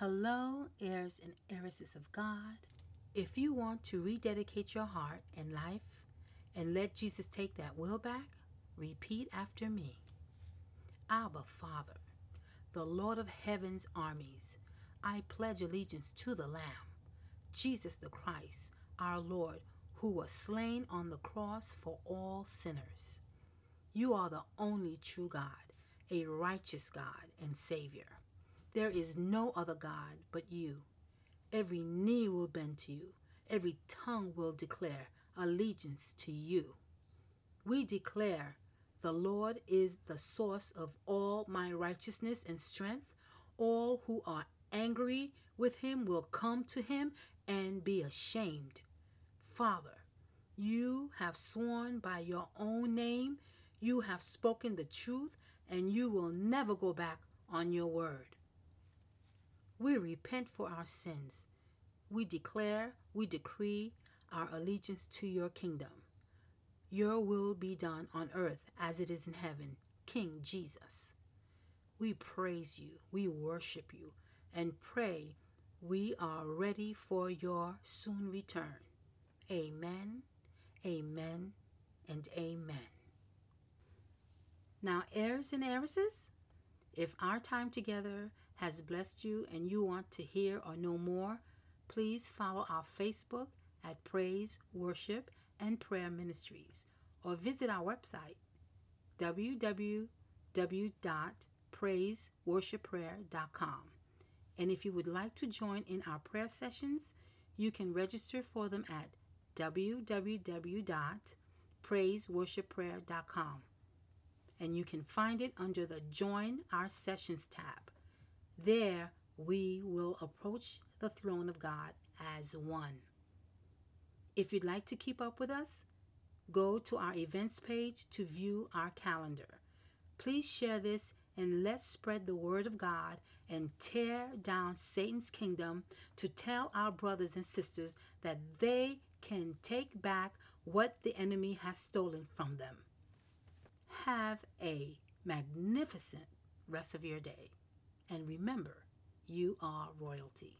Hello, heirs and heiresses of God. If you want to rededicate your heart and life and let Jesus take that will back, repeat after me. Abba, Father, the Lord of heaven's armies, I pledge allegiance to the Lamb, Jesus the Christ, our Lord, who was slain on the cross for all sinners. You are the only true God, a righteous God and Savior. There is no other God but you. Every knee will bend to you, every tongue will declare allegiance to you. We declare the Lord is the source of all my righteousness and strength. All who are angry with him will come to him and be ashamed. Father, you have sworn by your own name, you have spoken the truth, and you will never go back on your word. We repent for our sins. We declare, we decree our allegiance to your kingdom. Your will be done on earth as it is in heaven, King Jesus. We praise you, we worship you, and pray we are ready for your soon return. Amen, amen, and amen. Now, heirs and heiresses, if our time together has blessed you and you want to hear or know more, please follow our Facebook at Praise, Worship, and Prayer Ministries or visit our website www.praiseworshipprayer.com. And if you would like to join in our prayer sessions, you can register for them at www.praiseworshipprayer.com and you can find it under the Join Our Sessions tab. There, we will approach the throne of God as one. If you'd like to keep up with us, go to our events page to view our calendar. Please share this and let's spread the word of God and tear down Satan's kingdom to tell our brothers and sisters that they can take back what the enemy has stolen from them. Have a magnificent rest of your day. And remember, you are royalty.